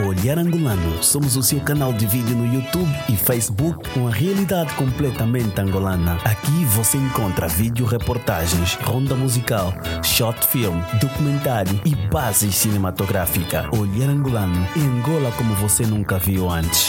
Olhar Angolano. Somos o seu canal de vídeo no YouTube e Facebook com a realidade completamente angolana. Aqui você encontra vídeo reportagens, ronda musical, short film, documentário e bases cinematográfica. Olhar Angolano. Em Angola como você nunca viu antes.